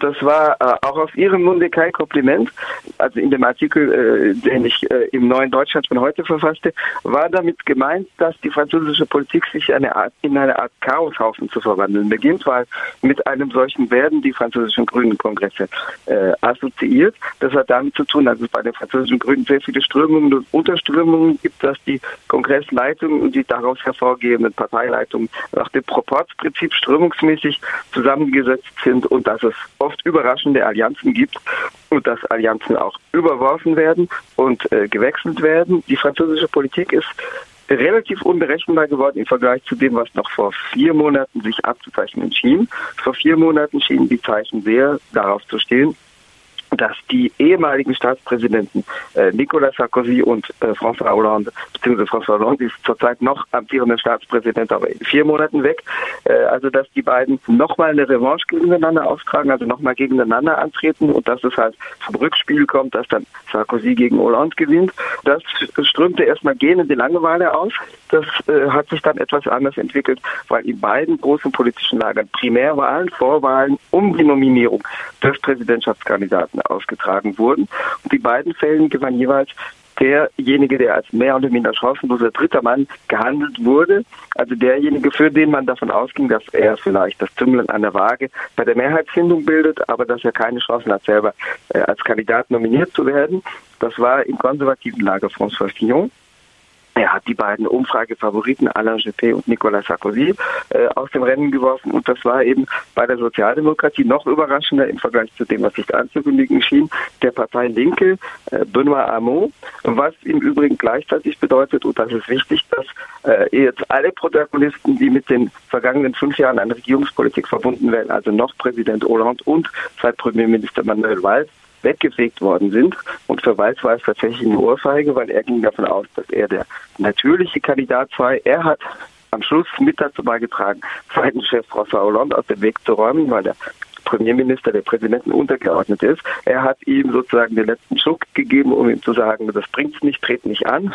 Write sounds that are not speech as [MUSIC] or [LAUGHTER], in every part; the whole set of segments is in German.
Das war äh, auch aus Ihrem Munde kein Kompliment. Also in dem Artikel, äh, den ich äh, im Neuen Deutschland von heute verfasste, war damit gemeint, dass die französische Politik sich eine Art, in eine Art Chaoshaufen zu verwandeln beginnt, weil mit einem solchen werden die französischen Grünen Kongresse äh, assoziiert. Das hat damit zu tun, dass es bei den französischen Grünen sehr viele Strömungen und Unterströmungen gibt, dass die Kongressleitungen und die daraus hervorgehenden Parteileitungen nach dem Proportsprinzip strömungsmäßig zusammengesetzt sind und dass es oft überraschende Allianzen gibt und dass Allianzen auch überworfen werden und äh, gewechselt werden. Die französische Politik ist relativ unberechenbar geworden im Vergleich zu dem, was noch vor vier Monaten sich abzuzeichnen schien. Vor vier Monaten schienen die Zeichen sehr darauf zu stehen, dass die ehemaligen Staatspräsidenten äh, Nicolas Sarkozy und äh, François Hollande, beziehungsweise François Hollande ist zurzeit noch amtierender Staatspräsident, aber in vier Monaten weg, äh, also dass die beiden nochmal eine Revanche gegeneinander austragen, also nochmal gegeneinander antreten und dass es halt zum Rückspiel kommt, dass dann Sarkozy gegen Hollande gewinnt. Das strömte erstmal gähnende Langeweile aus. Das äh, hat sich dann etwas anders entwickelt, weil in beiden großen politischen Lagern Primärwahlen, Vorwahlen um die Nominierung des Präsidentschaftskandidaten ausgetragen wurden. Und die beiden Fällen gewann jeweils derjenige, der als mehr oder minder chancenloser dritter Mann gehandelt wurde, also derjenige, für den man davon ausging, dass er vielleicht das Zünglein an der Waage bei der Mehrheitsfindung bildet, aber dass er keine Chancen hat, selber äh, als Kandidat nominiert zu werden. Das war im konservativen Lager François Fillon. Er hat die beiden Umfragefavoriten Alain Juppé und Nicolas Sarkozy äh, aus dem Rennen geworfen. Und das war eben bei der Sozialdemokratie noch überraschender im Vergleich zu dem, was sich anzukündigen schien, der Partei Linke, äh, Benoît Hamon, was im Übrigen gleichzeitig bedeutet, und das ist wichtig, dass äh, jetzt alle Protagonisten, die mit den vergangenen fünf Jahren an Regierungspolitik verbunden werden, also noch Präsident Hollande und seit Premierminister Manuel Valls, weggefegt worden sind. Und für Walz war es tatsächlich eine Ohrfeige, weil er ging davon aus, dass er der natürliche Kandidat sei. Er hat am Schluss mit dazu beigetragen, zweiten Chef François Hollande aus dem Weg zu räumen, weil der Premierminister der Präsidenten untergeordnet ist. Er hat ihm sozusagen den letzten Schuck gegeben, um ihm zu sagen, das bringt's nicht, tret nicht an.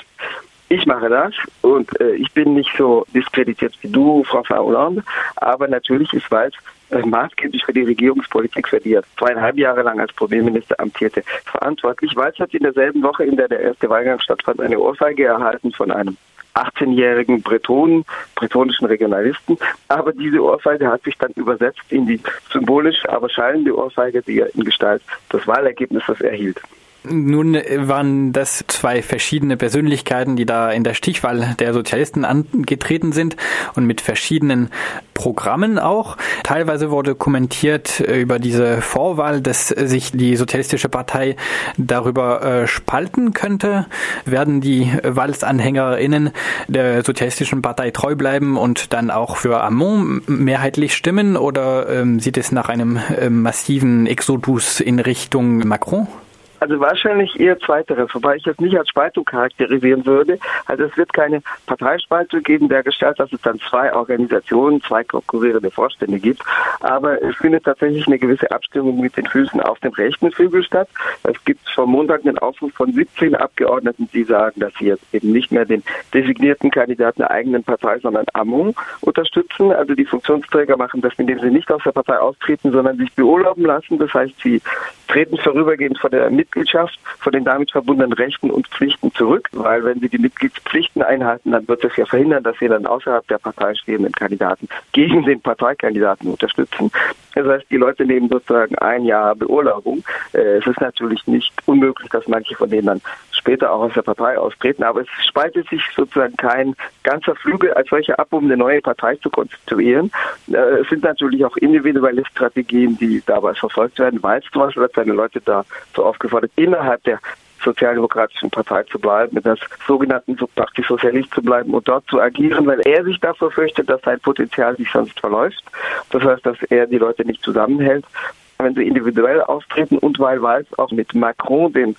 Ich mache das und äh, ich bin nicht so diskreditiert wie du, François Hollande, aber natürlich ist äh, maßgeblich für die Regierungspolitik, für die er zweieinhalb Jahre lang als Premierminister amtierte, verantwortlich. Walz hat in derselben Woche, in der der erste Wahlgang stattfand, eine Ohrfeige erhalten von einem 18-jährigen Bretonen, bretonischen Regionalisten. Aber diese Ohrfeige hat sich dann übersetzt in die symbolisch, aber schallende Ohrfeige, die er in Gestalt des Wahlergebnisses erhielt. Nun waren das zwei verschiedene Persönlichkeiten, die da in der Stichwahl der Sozialisten angetreten sind und mit verschiedenen Programmen auch. Teilweise wurde kommentiert äh, über diese Vorwahl, dass sich die Sozialistische Partei darüber äh, spalten könnte. Werden die Walz-AnhängerInnen der Sozialistischen Partei treu bleiben und dann auch für Amon mehrheitlich stimmen oder ähm, sieht es nach einem äh, massiven Exodus in Richtung Macron? Also wahrscheinlich eher zweiteres, wobei ich es nicht als Spaltung charakterisieren würde. Also es wird keine Parteispaltung geben, der Gestalt, dass es dann zwei Organisationen, zwei konkurrierende Vorstände gibt. Aber es findet tatsächlich eine gewisse Abstimmung mit den Füßen auf dem rechten Flügel statt. Es gibt vom Montag einen Aufruf von 17 Abgeordneten, die sagen, dass sie jetzt eben nicht mehr den designierten Kandidaten der eigenen Partei, sondern Amon unterstützen. Also die Funktionsträger machen das, indem sie nicht aus der Partei austreten, sondern sich beurlauben lassen. Das heißt, sie treten vorübergehend von der Mitgliedschaft, von den damit verbundenen Rechten und Pflichten zurück, weil wenn sie die Mitgliedspflichten einhalten, dann wird es ja verhindern, dass sie dann außerhalb der Partei stehenden Kandidaten gegen den Parteikandidaten unterstützen. Das heißt, die Leute nehmen sozusagen ein Jahr Beurlaubung. Äh, es ist natürlich nicht unmöglich, dass manche von denen dann später auch aus der Partei austreten, aber es spaltet sich sozusagen kein ganzer Flügel als solche ab, um eine neue Partei zu konstituieren. Äh, es sind natürlich auch individuelle Strategien, die dabei verfolgt werden. Weißt du hat seine Leute da so aufgefordert, innerhalb der Sozialdemokratischen Partei zu bleiben, mit der sogenannten Parti Sozialist zu bleiben und dort zu agieren, weil er sich davor fürchtet, dass sein Potenzial sich sonst verläuft. Das heißt, dass er die Leute nicht zusammenhält. Wenn sie individuell auftreten und weil Walz auch mit Macron, den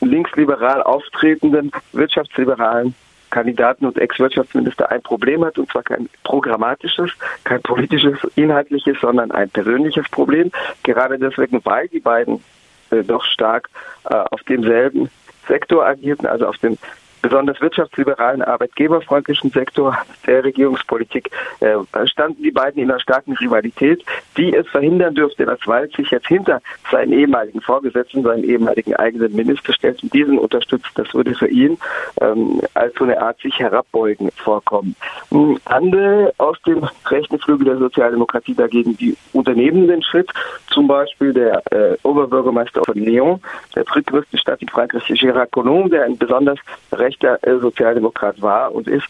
linksliberal auftretenden wirtschaftsliberalen Kandidaten und Ex-Wirtschaftsminister ein Problem hat, und zwar kein programmatisches, kein politisches, inhaltliches, sondern ein persönliches Problem. Gerade deswegen, weil die beiden äh, doch stark äh, auf demselben Sektor agierten, also auf dem besonders wirtschaftsliberalen, arbeitgeberfreundlichen Sektor der Regierungspolitik äh, standen die beiden in einer starken Rivalität, die es verhindern dürfte, dass Wald sich jetzt hinter seinen ehemaligen Vorgesetzten, seinen ehemaligen eigenen Minister stellt und diesen unterstützt. Das würde für ihn ähm, als so eine Art sich herabbeugen vorkommen. Hm, andere aus dem rechten Flügel der Sozialdemokratie dagegen, die unternehmen den Schritt, zum Beispiel der äh, Oberbürgermeister von Lyon, der drittgrößte Stadt in Frankreich, Gérard Collomb, der ein besonders rechter äh, Sozialdemokrat war und ist,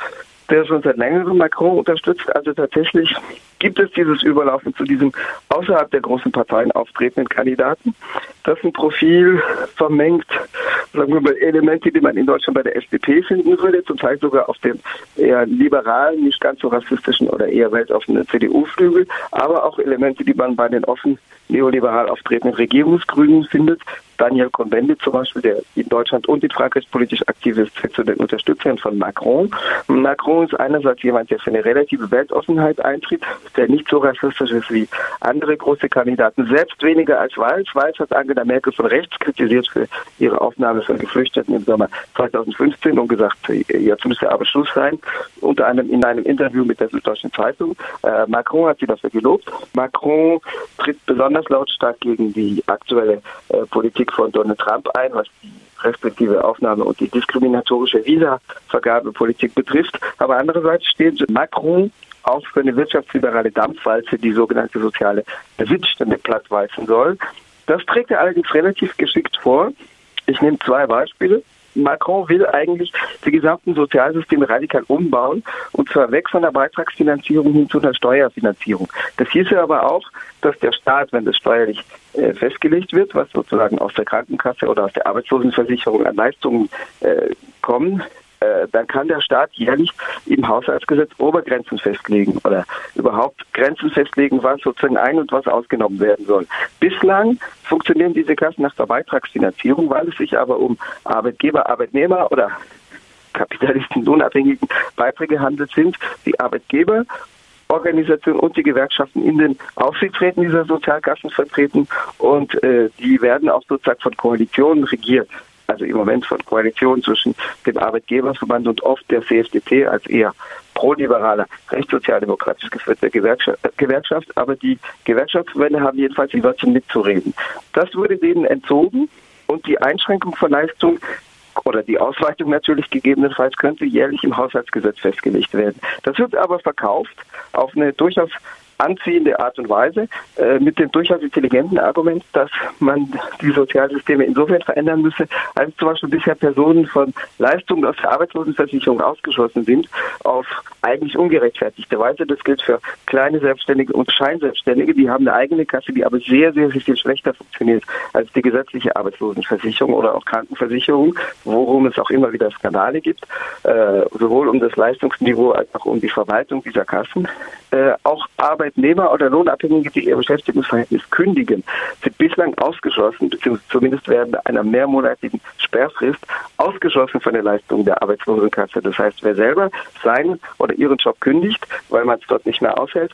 der schon seit längerem Macron unterstützt. Also tatsächlich gibt es dieses Überlaufen zu diesem außerhalb der großen Parteien auftretenden Kandidaten. Das ein Profil vermengt, sagen wir mal, Elemente, die man in Deutschland bei der FDP finden würde, zum Teil sogar auf dem eher liberalen, nicht ganz so rassistischen oder eher weltoffenen CDU-Flügel, aber auch Elemente, die man bei den offen neoliberal auftretenden Regierungsgrünen findet. Daniel Cohn-Bendit zum Beispiel, der in Deutschland und in Frankreich politisch aktiv ist, zu den Unterstützern von Macron. Macron ist einerseits jemand, der für eine relative Weltoffenheit eintritt, der nicht so rassistisch ist wie andere große Kandidaten, selbst weniger als Walz. Walz hat Angela Merkel von rechts kritisiert für ihre Aufnahme von Geflüchteten im Sommer 2015 und gesagt, jetzt müsse aber Schluss sein. Unter anderem in einem Interview mit der Süddeutschen Zeitung. Äh, Macron hat sie dafür gelobt. Macron tritt besonders lautstark gegen die aktuelle äh, Politik von Donald Trump ein, was die respektive Aufnahme und die diskriminatorische Visa-Vergabepolitik betrifft. Aber andererseits steht Macron auch für eine wirtschaftsliberale Dampfwalze, die sogenannte soziale Besitzstände plattwalzen soll. Das trägt er allerdings relativ geschickt vor. Ich nehme zwei Beispiele. Macron will eigentlich die gesamten Sozialsysteme radikal umbauen und zwar weg von der Beitragsfinanzierung hin zu einer Steuerfinanzierung. Das hieße aber auch, dass der Staat, wenn das steuerlich äh, festgelegt wird, was sozusagen aus der Krankenkasse oder aus der Arbeitslosenversicherung an Leistungen äh, kommen, äh, dann kann der Staat jährlich im Haushaltsgesetz Obergrenzen festlegen oder überhaupt Grenzen festlegen, was sozusagen ein- und was ausgenommen werden soll. Bislang funktionieren diese Kassen nach der Beitragsfinanzierung, weil es sich aber um Arbeitgeber, Arbeitnehmer oder Kapitalisten lohnabhängigen Beiträge handelt, sind die Arbeitgeber Organisationen und die Gewerkschaften in den Aufsichtsräten dieser Sozialkassen vertreten und äh, die werden auch sozusagen von Koalitionen regiert also im Moment von Koalition zwischen dem Arbeitgeberverband und oft der CFDP als eher proliberaler, rechtssozialdemokratisch geführter Gewerkschaft, Gewerkschaft. Aber die Gewerkschaftsverbände haben jedenfalls die Wörter mitzureden. Das wurde denen entzogen und die Einschränkung von Leistung oder die Ausweitung natürlich gegebenenfalls könnte jährlich im Haushaltsgesetz festgelegt werden. Das wird aber verkauft auf eine durchaus anziehende Art und Weise äh, mit dem durchaus intelligenten Argument, dass man die Sozialsysteme insofern verändern müsse, als zum Beispiel bisher Personen von Leistungen aus der Arbeitslosenversicherung ausgeschlossen sind, auf eigentlich ungerechtfertigte Weise. Das gilt für kleine Selbstständige und Scheinselbstständige. Die haben eine eigene Kasse, die aber sehr, sehr, viel schlechter funktioniert als die gesetzliche Arbeitslosenversicherung oder auch Krankenversicherung, worum es auch immer wieder Skandale gibt, äh, sowohl um das Leistungsniveau als auch um die Verwaltung dieser Kassen. Äh, auch Arbeit Arbeitnehmer oder Lohnabhängige, die ihr Beschäftigungsverhältnis kündigen, sind bislang ausgeschlossen, beziehungsweise zumindest werden einer mehrmonatigen Sperrfrist ausgeschlossen von der Leistung der Arbeitslosenkasse. Das heißt, wer selber seinen oder ihren Job kündigt, weil man es dort nicht mehr aushält,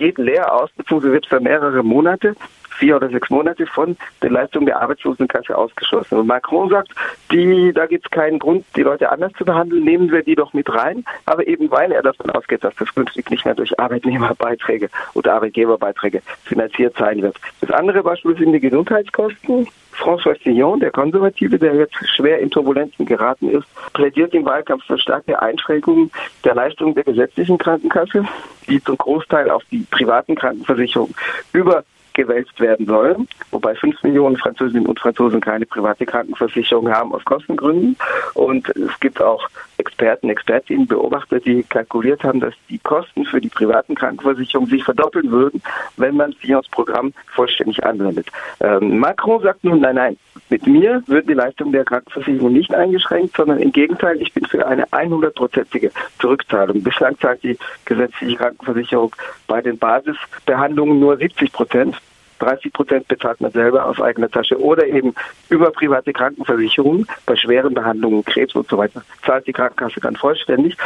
geht leer aus, beziehungsweise wird für mehrere Monate vier oder sechs Monate von der Leistung der Arbeitslosenkasse ausgeschlossen. Und Macron sagt, die, da gibt es keinen Grund, die Leute anders zu behandeln, nehmen wir die doch mit rein, aber eben weil er davon ausgeht, dass das künftig nicht mehr durch Arbeitnehmerbeiträge oder Arbeitgeberbeiträge finanziert sein wird. Das andere Beispiel sind die Gesundheitskosten. François Fillon, der Konservative, der jetzt schwer in Turbulenzen geraten ist, plädiert im Wahlkampf für starke Einschränkungen der Leistungen der gesetzlichen Krankenkasse, die zum Großteil auf die privaten Krankenversicherungen über gewälzt werden sollen, wobei fünf Millionen Französinnen und Franzosen keine private Krankenversicherung haben aus Kostengründen. Und es gibt auch Experten, Expertinnen, Beobachter, die kalkuliert haben, dass die Kosten für die privaten Krankenversicherungen sich verdoppeln würden, wenn man Fions Programm vollständig anwendet. Ähm, Macron sagt nun, nein, nein, mit mir wird die Leistung der Krankenversicherung nicht eingeschränkt, sondern im Gegenteil, ich bin für eine 100-prozentige Zurückzahlung. Bislang zahlt die gesetzliche Krankenversicherung bei den Basisbehandlungen nur 70 Prozent. 30 Prozent bezahlt man selber aus eigener Tasche oder eben über private Krankenversicherungen bei schweren Behandlungen, Krebs und so weiter, zahlt die Krankenkasse dann vollständig.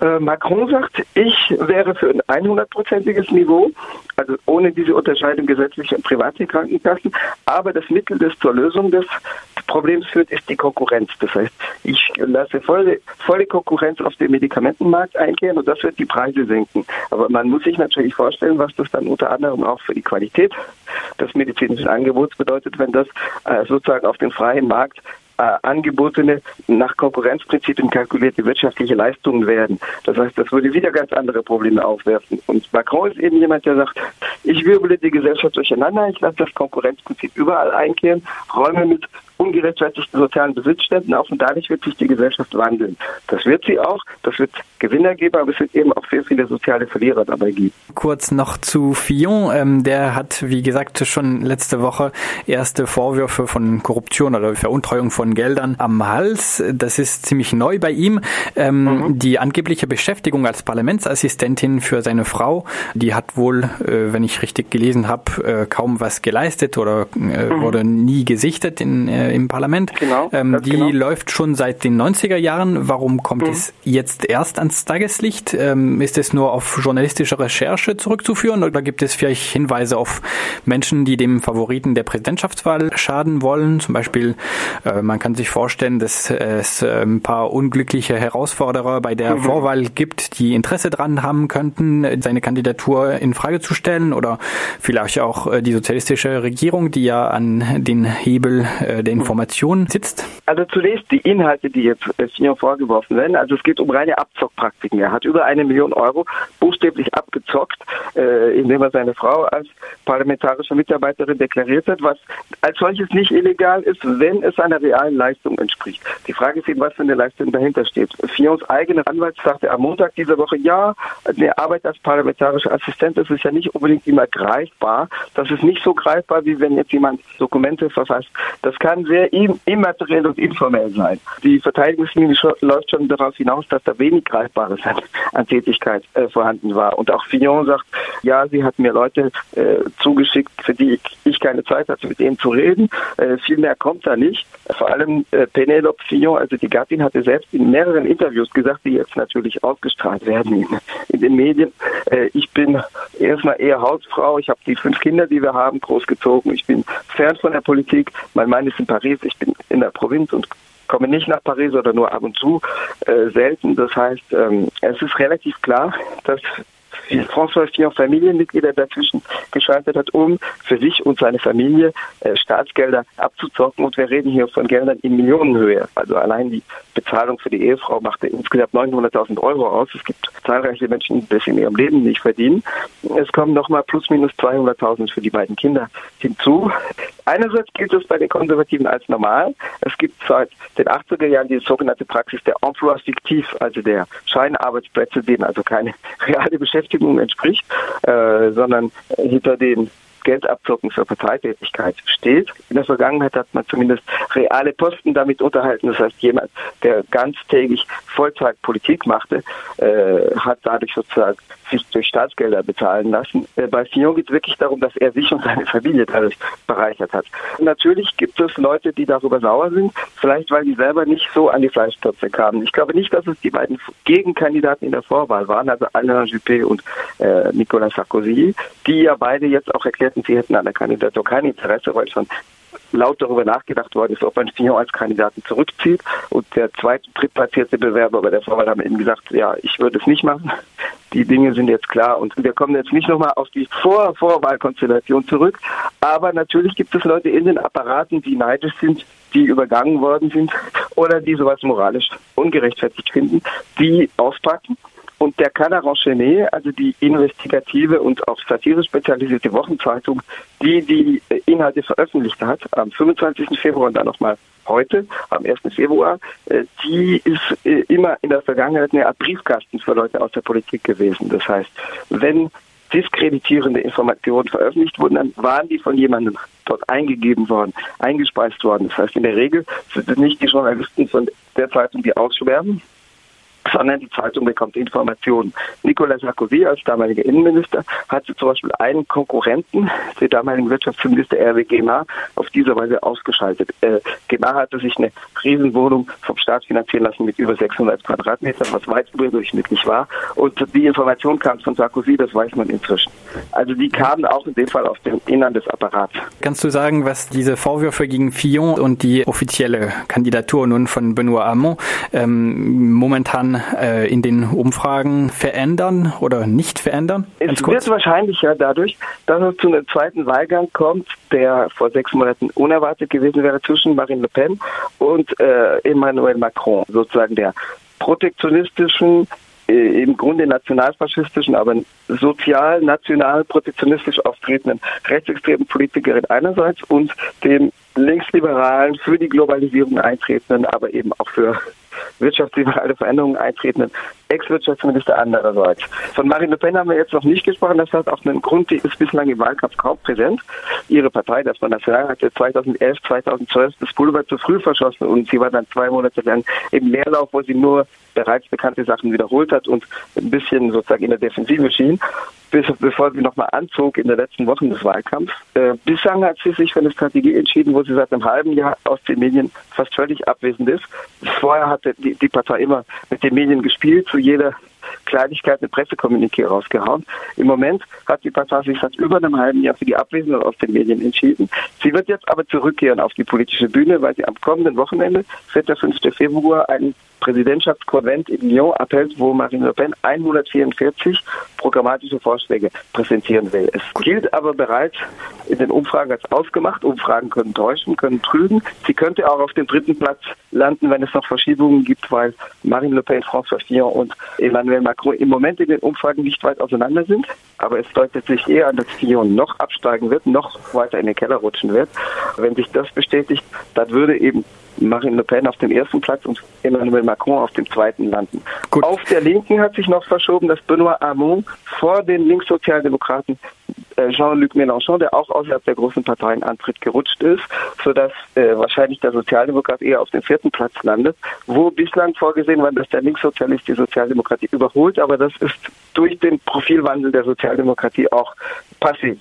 Äh, Macron sagt, ich wäre für ein 100-prozentiges Niveau, also ohne diese Unterscheidung gesetzlicher und private Krankenkassen. Aber das Mittel, das zur Lösung des Problems führt, ist die Konkurrenz. Das heißt, ich lasse volle, volle Konkurrenz auf den Medikamentenmarkt eingehen und das wird die Preise senken. Aber man muss sich natürlich vorstellen, was das dann unter anderem auch für die Qualität des medizinischen Angebots bedeutet, wenn das äh, sozusagen auf dem freien Markt äh, angebotene, nach Konkurrenzprinzipien kalkulierte wirtschaftliche Leistungen werden. Das heißt, das würde wieder ganz andere Probleme aufwerfen. Und Macron ist eben jemand, der sagt, ich wirbele die Gesellschaft durcheinander, ich lasse das Konkurrenzprinzip überall einkehren, räume mit ungerechtfertigten sozialen Besitzständen auf und dadurch wird sich die Gesellschaft wandeln. Das wird sie auch, das wird Gewinner geben, aber es wird eben auch sehr viele soziale Verlierer dabei geben. Kurz noch zu Fillon, ähm, der hat, wie gesagt, schon letzte Woche erste Vorwürfe von Korruption oder Veruntreuung von Geldern am Hals. Das ist ziemlich neu bei ihm. Ähm, mhm. Die angebliche Beschäftigung als Parlamentsassistentin für seine Frau, die hat wohl, äh, wenn ich richtig gelesen habe, äh, kaum was geleistet oder äh, mhm. wurde nie gesichtet in äh, im Parlament. Genau, ähm, die genau. läuft schon seit den 90er Jahren. Warum kommt mhm. es jetzt erst ans Tageslicht? Ähm, ist es nur auf journalistische Recherche zurückzuführen oder gibt es vielleicht Hinweise auf Menschen, die dem Favoriten der Präsidentschaftswahl schaden wollen? Zum Beispiel, äh, man kann sich vorstellen, dass es äh, ein paar unglückliche Herausforderer bei der mhm. Vorwahl gibt, die Interesse dran haben könnten, seine Kandidatur in Frage zu stellen oder vielleicht auch äh, die sozialistische Regierung, die ja an den Hebel äh, der Informationen sitzt? Also zunächst die Inhalte, die jetzt Fillon vorgeworfen werden. Also es geht um reine Abzockpraktiken. Er hat über eine Million Euro buchstäblich abgezockt, indem er seine Frau als parlamentarische Mitarbeiterin deklariert hat, was als solches nicht illegal ist, wenn es einer realen Leistung entspricht. Die Frage ist eben, was für eine Leistung dahinter steht. Fions eigene Anwalt sagte am Montag dieser Woche, ja, eine Arbeit als parlamentarischer Assistent ist ja nicht unbedingt immer greifbar. Das ist nicht so greifbar, wie wenn jetzt jemand Dokumente verfasst. Das kann sehr immateriell und informell sein. Die Verteidigungslinie läuft schon darauf hinaus, dass da wenig Greifbares an, an Tätigkeit äh, vorhanden war. Und auch Fillon sagt, ja, sie hat mir Leute äh, zugeschickt, für die ich, ich, keine Zeit hatte, mit denen zu reden. Äh, viel mehr kommt da nicht. Vor allem äh, Penelope Fillon, also die Gattin, hatte selbst in mehreren Interviews gesagt, die jetzt natürlich ausgestrahlt werden in, in den Medien. Äh, ich bin erstmal eher Hausfrau. Ich habe die fünf Kinder, die wir haben, großgezogen. Ich bin fern von der Politik. Mein Mann ist in Paris. Ich bin in der Provinz und komme nicht nach Paris oder nur ab und zu, äh, selten. Das heißt, ähm, es ist relativ klar, dass François Fillon Familienmitglieder dazwischen geschaltet hat, um für sich und seine Familie äh, Staatsgelder abzuzocken. Und wir reden hier von Geldern in Millionenhöhe. Also allein die Bezahlung für die Ehefrau machte insgesamt 900.000 Euro aus. Es gibt zahlreiche Menschen, die das in ihrem Leben nicht verdienen. Es kommen nochmal plus minus 200.000 für die beiden Kinder hinzu. Einerseits gilt es bei den Konservativen als normal. Es gibt seit den 80er Jahren die sogenannte Praxis der Emploi fiktiv, also der Scheinarbeitsplätze, denen also keine [LAUGHS] reale Beschäftigung entspricht, äh, sondern hinter den Geldabzocken für Parteitätigkeit steht. In der Vergangenheit hat man zumindest reale Posten damit unterhalten. Das heißt, jemand, der ganztägig Vollzeit Politik machte, äh, hat dadurch sozusagen sich durch Staatsgelder bezahlen lassen. Äh, bei Fillon geht es wirklich darum, dass er sich und seine Familie dadurch bereichert hat. Natürlich gibt es Leute, die darüber sauer sind, vielleicht weil die selber nicht so an die Fleischtöpfe kamen. Ich glaube nicht, dass es die beiden Gegenkandidaten in der Vorwahl waren, also Alain Juppé und äh, Nicolas Sarkozy, die ja beide jetzt auch erklärten, sie hätten an der Kandidatur kein Interesse, weil schon laut darüber nachgedacht worden ist, ob man Fillon als Kandidaten zurückzieht. Und der zweite, drittplatzierte Bewerber bei der Vorwahl haben eben gesagt, ja, ich würde es nicht machen. Die Dinge sind jetzt klar und wir kommen jetzt nicht nochmal auf die Vor Vorwahlkonstellation zurück. Aber natürlich gibt es Leute in den Apparaten, die neidisch sind, die übergangen worden sind oder die sowas moralisch ungerechtfertigt finden, die auspacken und der Canard Enchaîné, also die investigative und auf Satire spezialisierte Wochenzeitung, die die Inhalte veröffentlicht hat, am 25. Februar und dann nochmal heute, am 1. Februar, äh, die ist äh, immer in der Vergangenheit eine Art Briefkasten für Leute aus der Politik gewesen. Das heißt, wenn diskreditierende Informationen veröffentlicht wurden, dann waren die von jemandem dort eingegeben worden, eingespeist worden. Das heißt, in der Regel sind es nicht die Journalisten von der Zeitung, die ausschwärmen, sondern die Zeitung bekommt Informationen. Nicolas Sarkozy als damaliger Innenminister hatte zum Beispiel einen Konkurrenten, den damaligen Wirtschaftsminister Hervé Guémard, auf diese Weise ausgeschaltet. Äh, Guémard hatte sich eine Riesenwohnung vom Staat finanzieren lassen mit über 600 Quadratmetern, was weit überdurchschnittlich war. Und die Information kam von Sarkozy, das weiß man inzwischen. Also die kamen auch in dem Fall aus dem Innern des Apparats. Kannst du sagen, was diese Vorwürfe gegen Fillon und die offizielle Kandidatur nun von Benoît Hamon ähm, momentan äh, in den Umfragen verändern oder nicht verändern? Es wird wahrscheinlich ja dadurch, dass es zu einem zweiten Wahlgang kommt, der vor sechs Monaten unerwartet gewesen wäre zwischen Marine Le Pen und äh, Emmanuel Macron, sozusagen der protektionistischen äh, im Grunde nationalfaschistischen, aber sozial, national, protektionistisch auftretenden rechtsextremen Politikerin einerseits und dem linksliberalen, für die Globalisierung eintretenden, aber eben auch für wirtschaftsliberale [LAUGHS] Veränderungen eintretenden Ex-Wirtschaftsminister andererseits. Von Marine Le Pen haben wir jetzt noch nicht gesprochen. Das hat auch einen Grund, die ist bislang im Wahlkampf kaum präsent. Ihre Partei, das war National, hatte 2011, 2012 das Pulver zu früh verschossen und sie war dann zwei Monate lang im Leerlauf, wo sie nur bereits bekannte Sachen wiederholt hat und ein bisschen sozusagen in der Defensive schien bis, bevor sie nochmal anzog in den letzten Wochen des Wahlkampfs. Äh, bislang hat sie sich für eine Strategie entschieden, wo sie seit einem halben Jahr aus den Medien fast völlig abwesend ist. Vorher hatte die, die Partei immer mit den Medien gespielt, zu jeder Kleinigkeit eine Pressekommuniqué rausgehauen. Im Moment hat die Partei sich seit über einem halben Jahr für die Abwesenheit aus den Medien entschieden. Sie wird jetzt aber zurückkehren auf die politische Bühne, weil sie am kommenden Wochenende, 4. 5. Februar, einen Präsidentschaftskonvent in Lyon abhält, wo Marine Le Pen 144 programmatische Vorschläge präsentieren will. Es gilt aber bereits in den Umfragen als ausgemacht. Umfragen können täuschen, können trügen. Sie könnte auch auf dem dritten Platz landen, wenn es noch Verschiebungen gibt, weil Marine Le Pen, François Fillon und Emmanuel Macron im Moment in den Umfragen nicht weit auseinander sind. Aber es deutet sich eher an, dass Fillon noch absteigen wird, noch weiter in den Keller rutschen wird. Wenn sich das bestätigt, dann würde eben Marine Le Pen auf dem ersten Platz und Emmanuel Macron auf dem zweiten landen. Gut. Auf der Linken hat sich noch verschoben, dass Benoît Hamon vor den Linkssozialdemokraten äh, Jean-Luc Mélenchon, der auch außerhalb der großen Parteien antritt, gerutscht ist, sodass äh, wahrscheinlich der Sozialdemokrat eher auf dem vierten Platz landet, wo bislang vorgesehen war, dass der Linkssozialist die Sozialdemokratie überholt, aber das ist durch den Profilwandel der Sozialdemokratie auch passiv